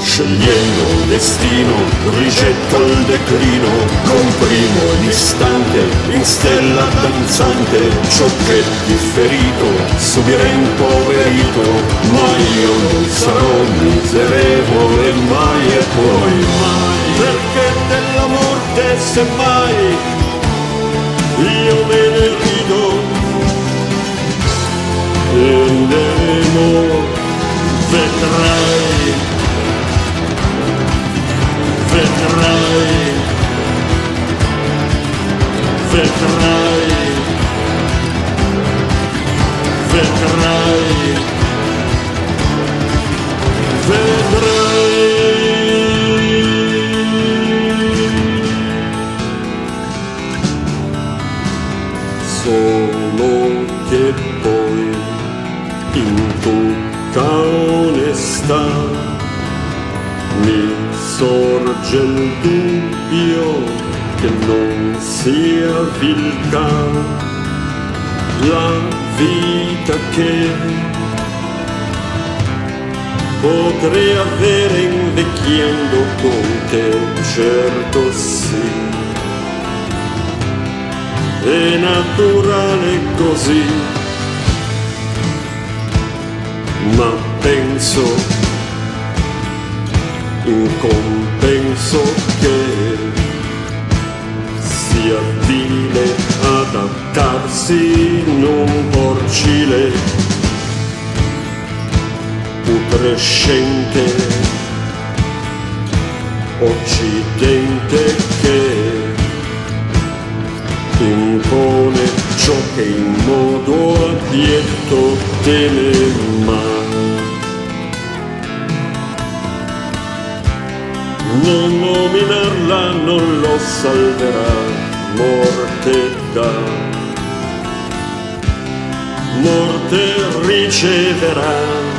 E: Scegliendo il destino, rigetto il declino, comprimo l'istante, in stella danzante, ciò che differito, subirei impoverito, ma io non sarò miserevole mai e poi mai, morte semmai io me ne rido e nemo vedrai vedrai, vedrai, vedrai, vedrai. Che potrei avere invecchiando con te, certo sì. È naturale così, ma penso in compenso che sia vile adattarsi in un porcile. Putrescente occidente che impone ciò che in modo abietto teme mai. Non nominarla non lo salverà, morte da morte riceverà.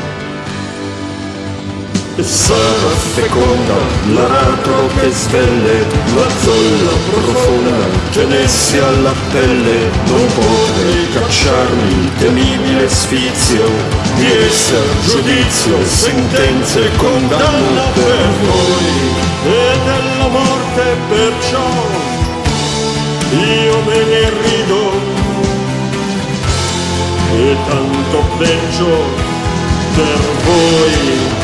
E: sarà feconda, l'aratro che svelle, la zolla profonda, tenessi alla pelle, non potrei cacciarmi, temibile sfizio, di esser giudizio, sentenze, condanna per voi, e della morte perciò, io me ne rido, tanto peggio per voi,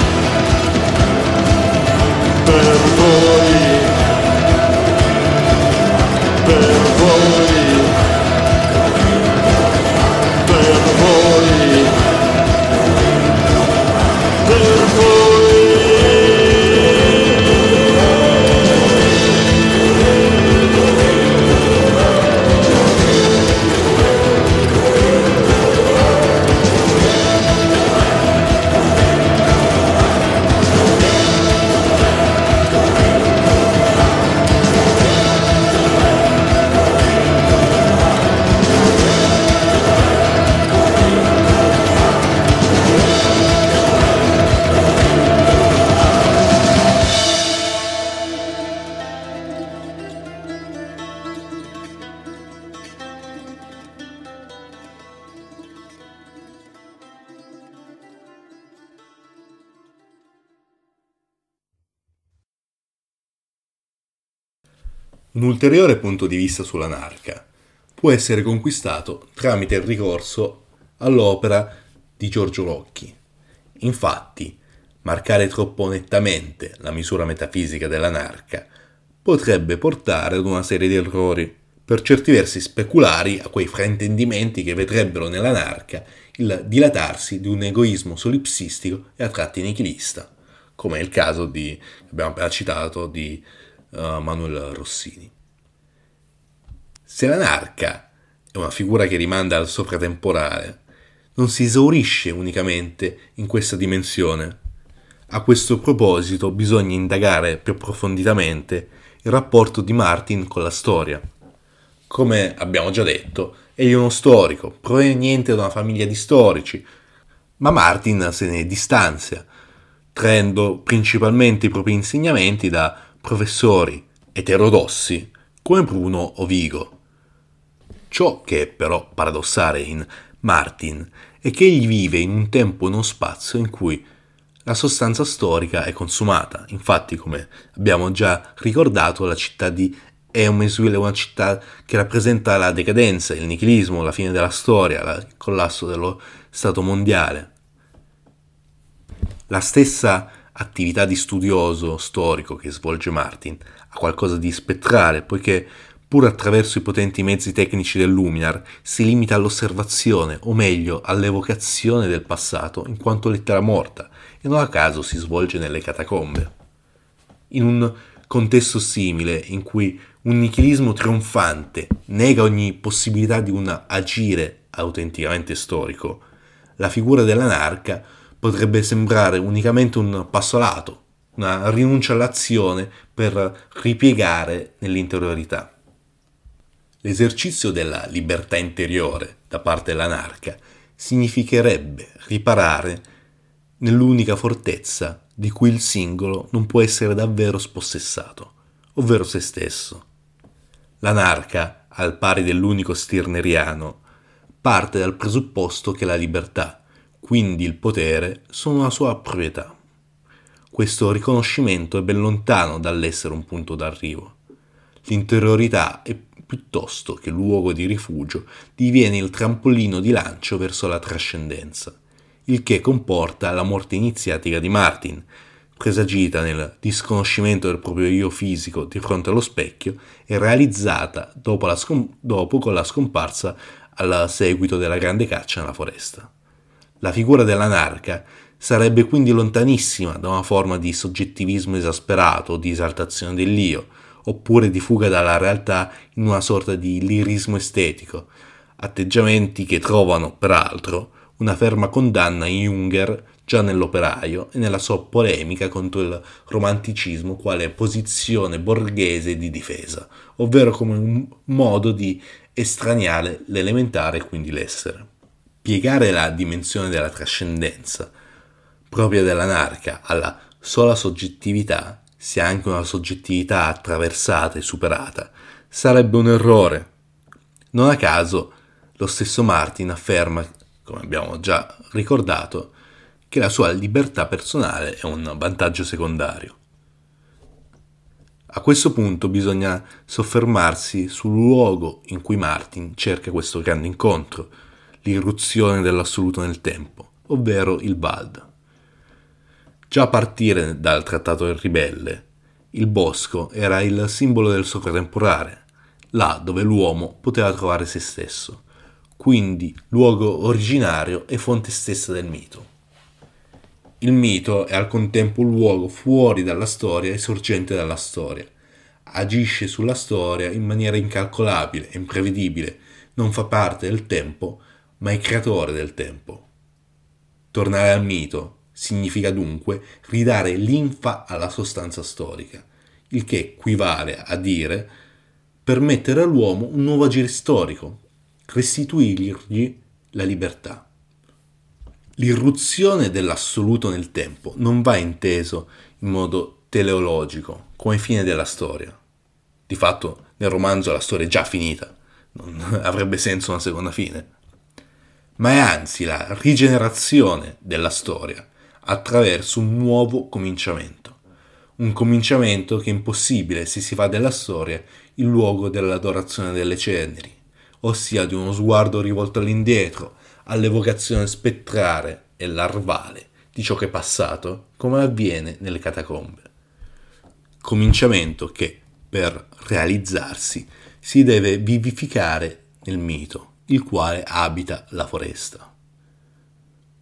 A: ulteriore punto di vista sull'anarca può essere conquistato tramite il ricorso all'opera di Giorgio Locchi. Infatti, marcare troppo nettamente la misura metafisica dell'anarca potrebbe portare ad una serie di errori, per certi versi speculari a quei fraintendimenti che vedrebbero nell'anarca il dilatarsi di un egoismo solipsistico e a tratti nichilista, come è il caso di, abbiamo appena citato, di uh, Manuel Rossini. Se l'anarca è una figura che rimanda al sopratemporale, non si esaurisce unicamente in questa dimensione. A questo proposito bisogna indagare più approfonditamente il rapporto di Martin con la storia. Come abbiamo già detto, egli è uno storico, proveniente da una famiglia di storici, ma Martin se ne distanzia, traendo principalmente i propri insegnamenti da professori eterodossi come Bruno o Vigo. Ciò che è però paradossale in Martin è che egli vive in un tempo e uno spazio in cui la sostanza storica è consumata. Infatti, come abbiamo già ricordato, la città di Eumeswil è una città che rappresenta la decadenza, il nichilismo, la fine della storia, il collasso dello Stato mondiale. La stessa attività di studioso storico che svolge Martin ha qualcosa di spettrale, poiché pur attraverso i potenti mezzi tecnici del Luminar si limita all'osservazione, o meglio all'evocazione del passato in quanto lettera morta, e non a caso si svolge nelle catacombe. In un contesto simile, in cui un nichilismo trionfante nega ogni possibilità di un agire autenticamente storico, la figura dell'anarca potrebbe sembrare unicamente un passo lato, una rinuncia all'azione per ripiegare nell'interiorità. L'esercizio della libertà interiore da parte dell'anarca significherebbe riparare nell'unica fortezza di cui il singolo non può essere davvero spossessato, ovvero se stesso. L'anarca, al pari dell'unico stirneriano, parte dal presupposto che la libertà quindi il potere, sono una sua proprietà. Questo riconoscimento è ben lontano dall'essere un punto d'arrivo. L'interiorità è piuttosto che luogo di rifugio diviene il trampolino di lancio verso la trascendenza, il che comporta la morte iniziatica di Martin, presagita nel disconoscimento del proprio io fisico di fronte allo specchio e realizzata dopo, scom- dopo con la scomparsa al seguito della grande caccia nella foresta. La figura dell'anarca sarebbe quindi lontanissima da una forma di soggettivismo esasperato o di esaltazione dell'io, oppure di fuga dalla realtà in una sorta di lirismo estetico, atteggiamenti che trovano, peraltro, una ferma condanna in Junger già nell'operaio e nella sua polemica contro il romanticismo quale posizione borghese di difesa, ovvero come un modo di estraniare l'elementare e quindi l'essere. Piegare la dimensione della trascendenza propria dell'anarca alla sola soggettività sia anche una soggettività attraversata e superata, sarebbe un errore. Non a caso, lo stesso Martin afferma, come abbiamo già ricordato, che la sua libertà personale è un vantaggio secondario. A questo punto bisogna soffermarsi sul luogo in cui Martin cerca questo grande incontro, l'irruzione dell'assoluto nel tempo, ovvero il Bald. Già a partire dal Trattato del Ribelle, il bosco era il simbolo del sovratemporale, là dove l'uomo poteva trovare se stesso, quindi luogo originario e fonte stessa del mito. Il mito è al contempo un luogo fuori dalla storia e sorgente dalla storia. Agisce sulla storia in maniera incalcolabile e imprevedibile, non fa parte del tempo, ma è creatore del tempo. Tornare al mito significa dunque ridare linfa alla sostanza storica, il che equivale a dire permettere all'uomo un nuovo agire storico, restituirgli la libertà. L'irruzione dell'assoluto nel tempo non va inteso in modo teleologico, come fine della storia. Di fatto, nel romanzo la storia è già finita, non avrebbe senso una seconda fine ma è anzi la rigenerazione della storia attraverso un nuovo cominciamento. Un cominciamento che è impossibile se si fa della storia il luogo dell'adorazione delle ceneri, ossia di uno sguardo rivolto all'indietro, all'evocazione spettrale e larvale di ciò che è passato, come avviene nelle catacombe. Cominciamento che, per realizzarsi, si deve vivificare nel mito il quale abita la foresta.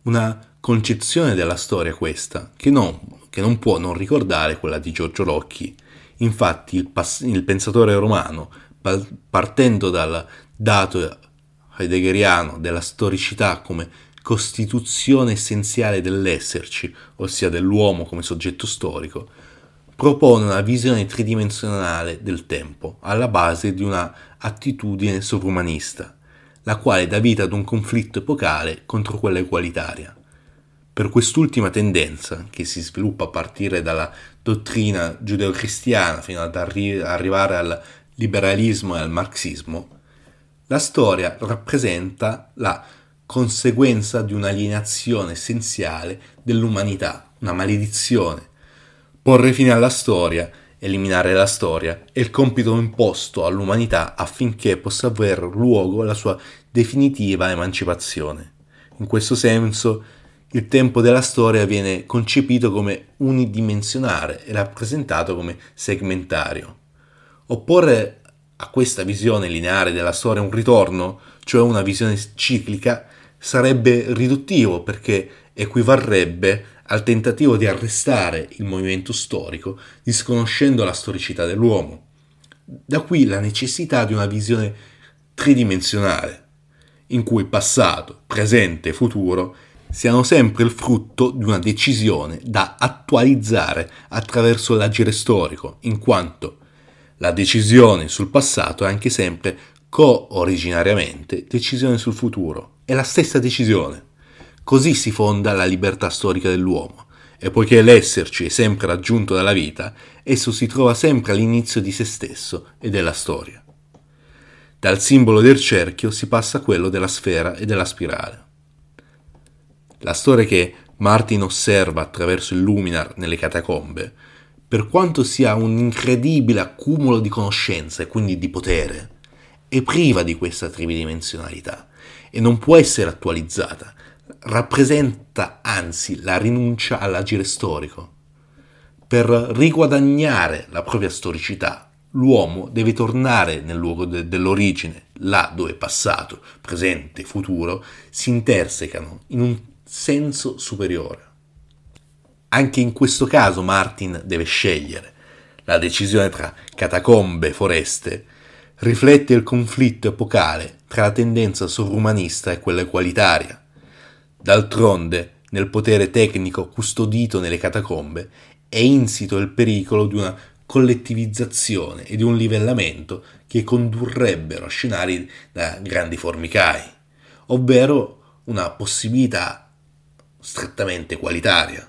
A: Una concezione della storia questa, che non, che non può non ricordare quella di Giorgio Locchi. Infatti il, pass- il pensatore romano, partendo dal dato heideggeriano della storicità come costituzione essenziale dell'esserci, ossia dell'uomo come soggetto storico, propone una visione tridimensionale del tempo alla base di una attitudine sovrumanista la quale dà vita ad un conflitto epocale contro quella egualitaria. Per quest'ultima tendenza, che si sviluppa a partire dalla dottrina giudeo-cristiana fino ad arri- arrivare al liberalismo e al marxismo, la storia rappresenta la conseguenza di un'alienazione essenziale dell'umanità, una maledizione. Porre fine alla storia eliminare la storia è il compito imposto all'umanità affinché possa aver luogo la sua definitiva emancipazione. In questo senso, il tempo della storia viene concepito come unidimensionale e rappresentato come segmentario. Opporre a questa visione lineare della storia un ritorno, cioè una visione ciclica, sarebbe riduttivo perché equivarrebbe al tentativo di arrestare il movimento storico, disconoscendo la storicità dell'uomo. Da qui la necessità di una visione tridimensionale, in cui passato, presente e futuro siano sempre il frutto di una decisione da attualizzare attraverso l'agire storico, in quanto la decisione sul passato è anche sempre co-originariamente decisione sul futuro, è la stessa decisione. Così si fonda la libertà storica dell'uomo, e poiché l'esserci è sempre raggiunto dalla vita, esso si trova sempre all'inizio di se stesso e della storia. Dal simbolo del cerchio si passa a quello della sfera e della spirale. La storia che Martin osserva attraverso il luminar nelle catacombe, per quanto sia un incredibile accumulo di conoscenza e quindi di potere, è priva di questa tridimensionalità e non può essere attualizzata, rappresenta anzi la rinuncia all'agire storico. Per riguadagnare la propria storicità, l'uomo deve tornare nel luogo de- dell'origine, là dove passato, presente futuro si intersecano in un senso superiore. Anche in questo caso Martin deve scegliere. La decisione tra catacombe e foreste riflette il conflitto epocale tra la tendenza sovrumanista e quella egualitaria D'altronde, nel potere tecnico custodito nelle catacombe, è insito il pericolo di una collettivizzazione e di un livellamento che condurrebbero a scenari da grandi formicai, ovvero una possibilità strettamente qualitaria.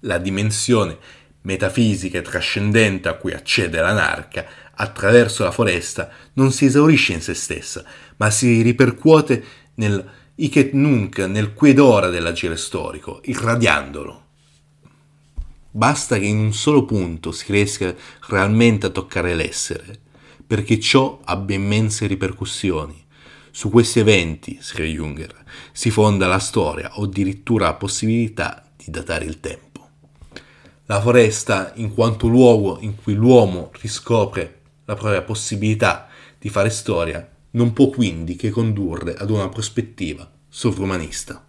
A: la dimensione metafisica e trascendente a cui accede l'anarca attraverso la foresta non si esaurisce in se stessa, ma si ripercuote nel Iket Nunc, nel quedora dell'agire storico, irradiandolo. Basta che in un solo punto si riesca realmente a toccare l'essere, perché ciò abbia immense ripercussioni. Su questi eventi, scrive Junger, si fonda la storia o addirittura la possibilità di datare il tempo. La foresta, in quanto luogo in cui l'uomo riscopre la propria possibilità di fare storia, non può quindi che condurre ad una prospettiva sovrumanista.